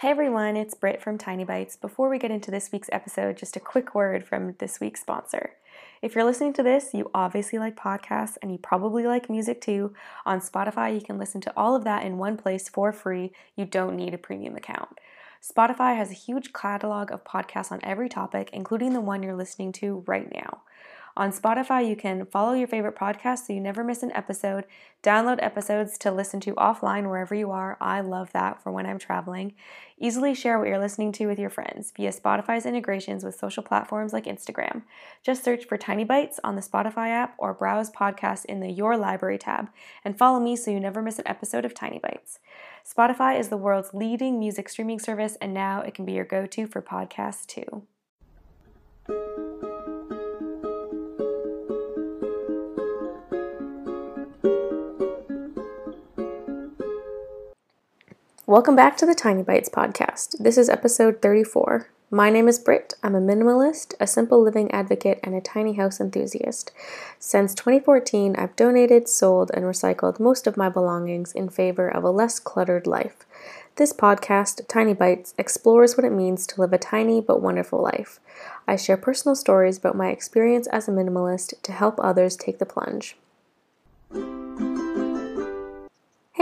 Hey everyone, it's Britt from Tiny Bites. Before we get into this week's episode, just a quick word from this week's sponsor. If you're listening to this, you obviously like podcasts and you probably like music too. On Spotify, you can listen to all of that in one place for free. You don't need a premium account. Spotify has a huge catalog of podcasts on every topic, including the one you're listening to right now. On Spotify, you can follow your favorite podcast so you never miss an episode, download episodes to listen to offline wherever you are. I love that for when I'm traveling. Easily share what you're listening to with your friends via Spotify's integrations with social platforms like Instagram. Just search for Tiny Bites on the Spotify app or browse podcasts in the Your Library tab and follow me so you never miss an episode of Tiny Bites. Spotify is the world's leading music streaming service, and now it can be your go to for podcasts too. Welcome back to the Tiny Bites podcast. This is episode 34. My name is Britt. I'm a minimalist, a simple living advocate, and a tiny house enthusiast. Since 2014, I've donated, sold, and recycled most of my belongings in favor of a less cluttered life. This podcast, Tiny Bites, explores what it means to live a tiny but wonderful life. I share personal stories about my experience as a minimalist to help others take the plunge.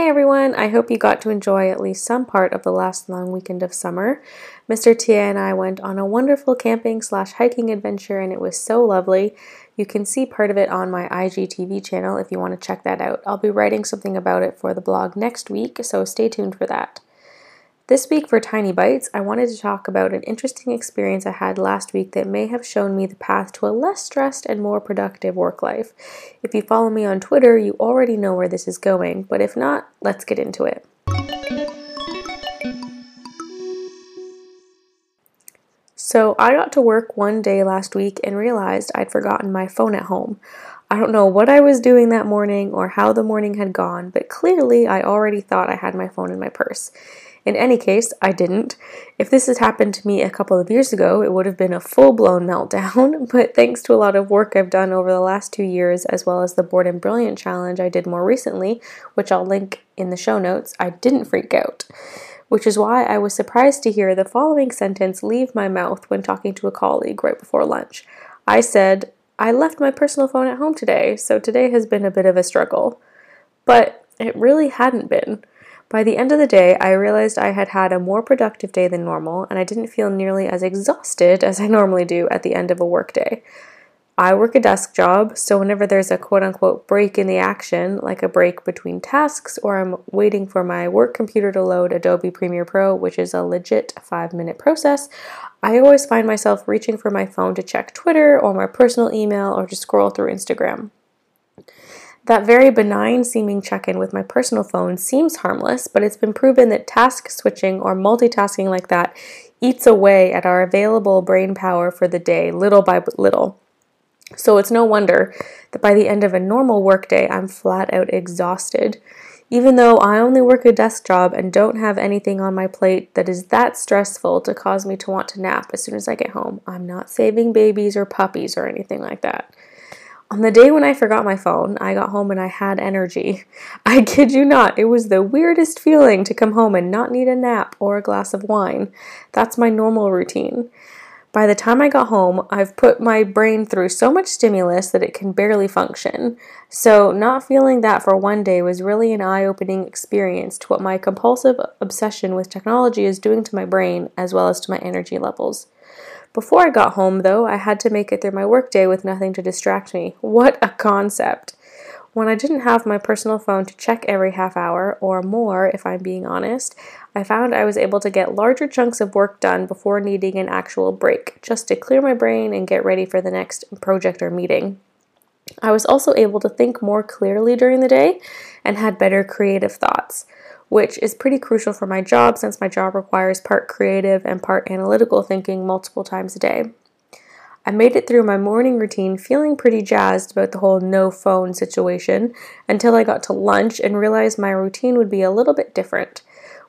Hey everyone, I hope you got to enjoy at least some part of the last long weekend of summer. Mr. TA and I went on a wonderful camping slash hiking adventure and it was so lovely. You can see part of it on my IGTV channel if you want to check that out. I'll be writing something about it for the blog next week, so stay tuned for that. This week for Tiny Bites, I wanted to talk about an interesting experience I had last week that may have shown me the path to a less stressed and more productive work life. If you follow me on Twitter, you already know where this is going, but if not, let's get into it. So, I got to work one day last week and realized I'd forgotten my phone at home. I don't know what I was doing that morning or how the morning had gone, but clearly I already thought I had my phone in my purse. In any case, I didn't. If this had happened to me a couple of years ago, it would have been a full blown meltdown, but thanks to a lot of work I've done over the last two years, as well as the Bored and Brilliant challenge I did more recently, which I'll link in the show notes, I didn't freak out. Which is why I was surprised to hear the following sentence leave my mouth when talking to a colleague right before lunch. I said, I left my personal phone at home today, so today has been a bit of a struggle. But it really hadn't been. By the end of the day, I realized I had had a more productive day than normal, and I didn't feel nearly as exhausted as I normally do at the end of a workday. I work a desk job, so whenever there's a quote unquote break in the action, like a break between tasks, or I'm waiting for my work computer to load Adobe Premiere Pro, which is a legit five minute process, I always find myself reaching for my phone to check Twitter or my personal email or to scroll through Instagram. That very benign seeming check in with my personal phone seems harmless, but it's been proven that task switching or multitasking like that eats away at our available brain power for the day, little by little. So it's no wonder that by the end of a normal workday, I'm flat out exhausted. Even though I only work a desk job and don't have anything on my plate that is that stressful to cause me to want to nap as soon as I get home, I'm not saving babies or puppies or anything like that. On the day when I forgot my phone, I got home and I had energy. I kid you not, it was the weirdest feeling to come home and not need a nap or a glass of wine. That's my normal routine. By the time I got home, I've put my brain through so much stimulus that it can barely function. So, not feeling that for one day was really an eye opening experience to what my compulsive obsession with technology is doing to my brain as well as to my energy levels. Before I got home, though, I had to make it through my workday with nothing to distract me. What a concept! When I didn't have my personal phone to check every half hour, or more if I'm being honest, I found I was able to get larger chunks of work done before needing an actual break, just to clear my brain and get ready for the next project or meeting. I was also able to think more clearly during the day and had better creative thoughts which is pretty crucial for my job since my job requires part creative and part analytical thinking multiple times a day. I made it through my morning routine feeling pretty jazzed about the whole no phone situation until I got to lunch and realized my routine would be a little bit different.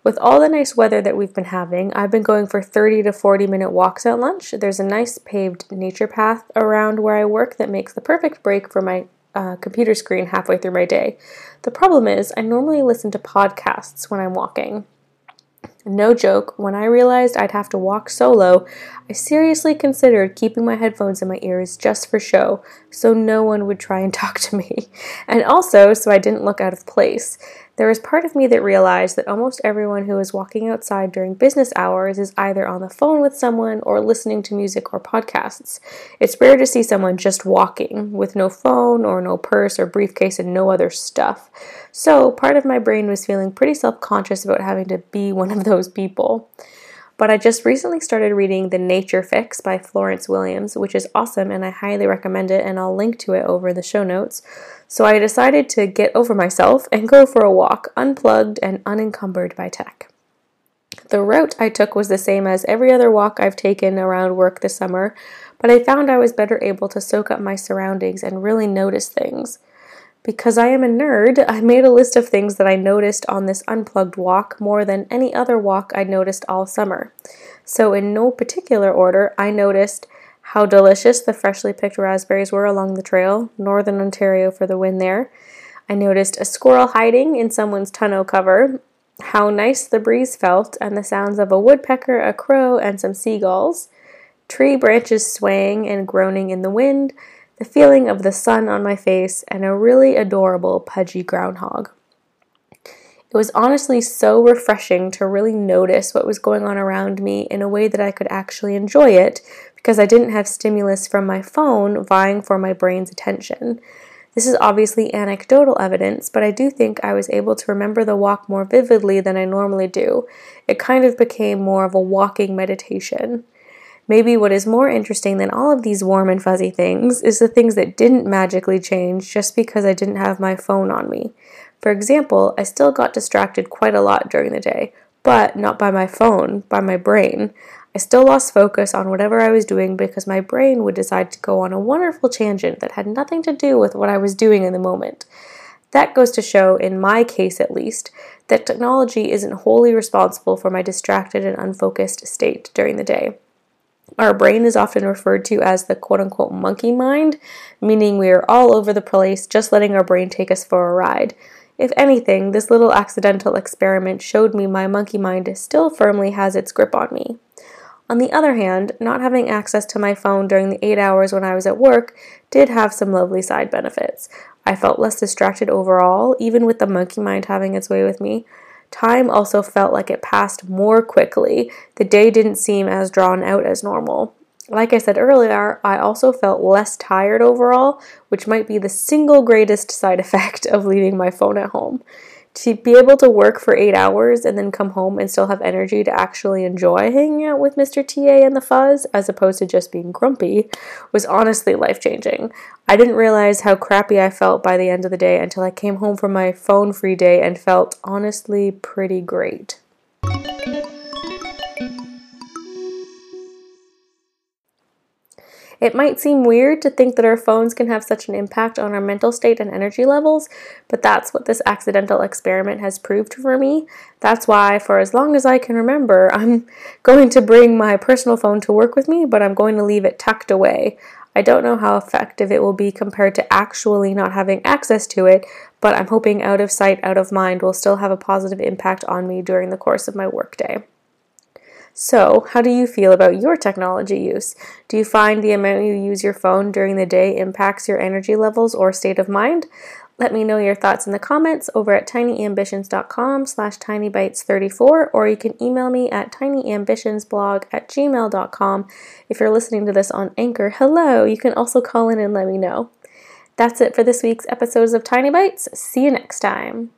With all the nice weather that we've been having, I've been going for 30 to 40 minute walks at lunch. There's a nice paved nature path around where I work that makes the perfect break for my uh, computer screen halfway through my day. The problem is, I normally listen to podcasts when I'm walking. No joke, when I realized I'd have to walk solo, I seriously considered keeping my headphones in my ears just for show, so no one would try and talk to me, and also so I didn't look out of place. There was part of me that realized that almost everyone who is walking outside during business hours is either on the phone with someone or listening to music or podcasts. It's rare to see someone just walking with no phone or no purse or briefcase and no other stuff. So, part of my brain was feeling pretty self conscious about having to be one of those people. But I just recently started reading The Nature Fix by Florence Williams, which is awesome and I highly recommend it, and I'll link to it over the show notes. So I decided to get over myself and go for a walk, unplugged and unencumbered by tech. The route I took was the same as every other walk I've taken around work this summer, but I found I was better able to soak up my surroundings and really notice things. Because I am a nerd, I made a list of things that I noticed on this unplugged walk more than any other walk I'd noticed all summer. So, in no particular order, I noticed how delicious the freshly picked raspberries were along the trail, Northern Ontario for the win there. I noticed a squirrel hiding in someone's tonneau cover, how nice the breeze felt, and the sounds of a woodpecker, a crow, and some seagulls, tree branches swaying and groaning in the wind the feeling of the sun on my face, and a really adorable pudgy groundhog. It was honestly so refreshing to really notice what was going on around me in a way that I could actually enjoy it because I didn't have stimulus from my phone vying for my brain's attention. This is obviously anecdotal evidence, but I do think I was able to remember the walk more vividly than I normally do. It kind of became more of a walking meditation. Maybe what is more interesting than all of these warm and fuzzy things is the things that didn't magically change just because I didn't have my phone on me. For example, I still got distracted quite a lot during the day, but not by my phone, by my brain. I still lost focus on whatever I was doing because my brain would decide to go on a wonderful tangent that had nothing to do with what I was doing in the moment. That goes to show, in my case at least, that technology isn't wholly responsible for my distracted and unfocused state during the day. Our brain is often referred to as the quote unquote monkey mind, meaning we are all over the place, just letting our brain take us for a ride. If anything, this little accidental experiment showed me my monkey mind still firmly has its grip on me. On the other hand, not having access to my phone during the eight hours when I was at work did have some lovely side benefits. I felt less distracted overall, even with the monkey mind having its way with me. Time also felt like it passed more quickly. The day didn't seem as drawn out as normal. Like I said earlier, I also felt less tired overall, which might be the single greatest side effect of leaving my phone at home to be able to work for eight hours and then come home and still have energy to actually enjoy hanging out with Mr. TA and the Fuzz, as opposed to just being grumpy, was honestly life changing. I didn't realize how crappy I felt by the end of the day until I came home from my phone free day and felt honestly pretty great. It might seem weird to think that our phones can have such an impact on our mental state and energy levels, but that's what this accidental experiment has proved for me. That's why, for as long as I can remember, I'm going to bring my personal phone to work with me, but I'm going to leave it tucked away. I don't know how effective it will be compared to actually not having access to it, but I'm hoping out of sight, out of mind will still have a positive impact on me during the course of my workday. So, how do you feel about your technology use? Do you find the amount you use your phone during the day impacts your energy levels or state of mind? Let me know your thoughts in the comments over at tinyambitions.com slash tinybites34 or you can email me at tinyambitionsblog at gmail.com. If you're listening to this on Anchor, hello! You can also call in and let me know. That's it for this week's episodes of Tiny Bites. See you next time.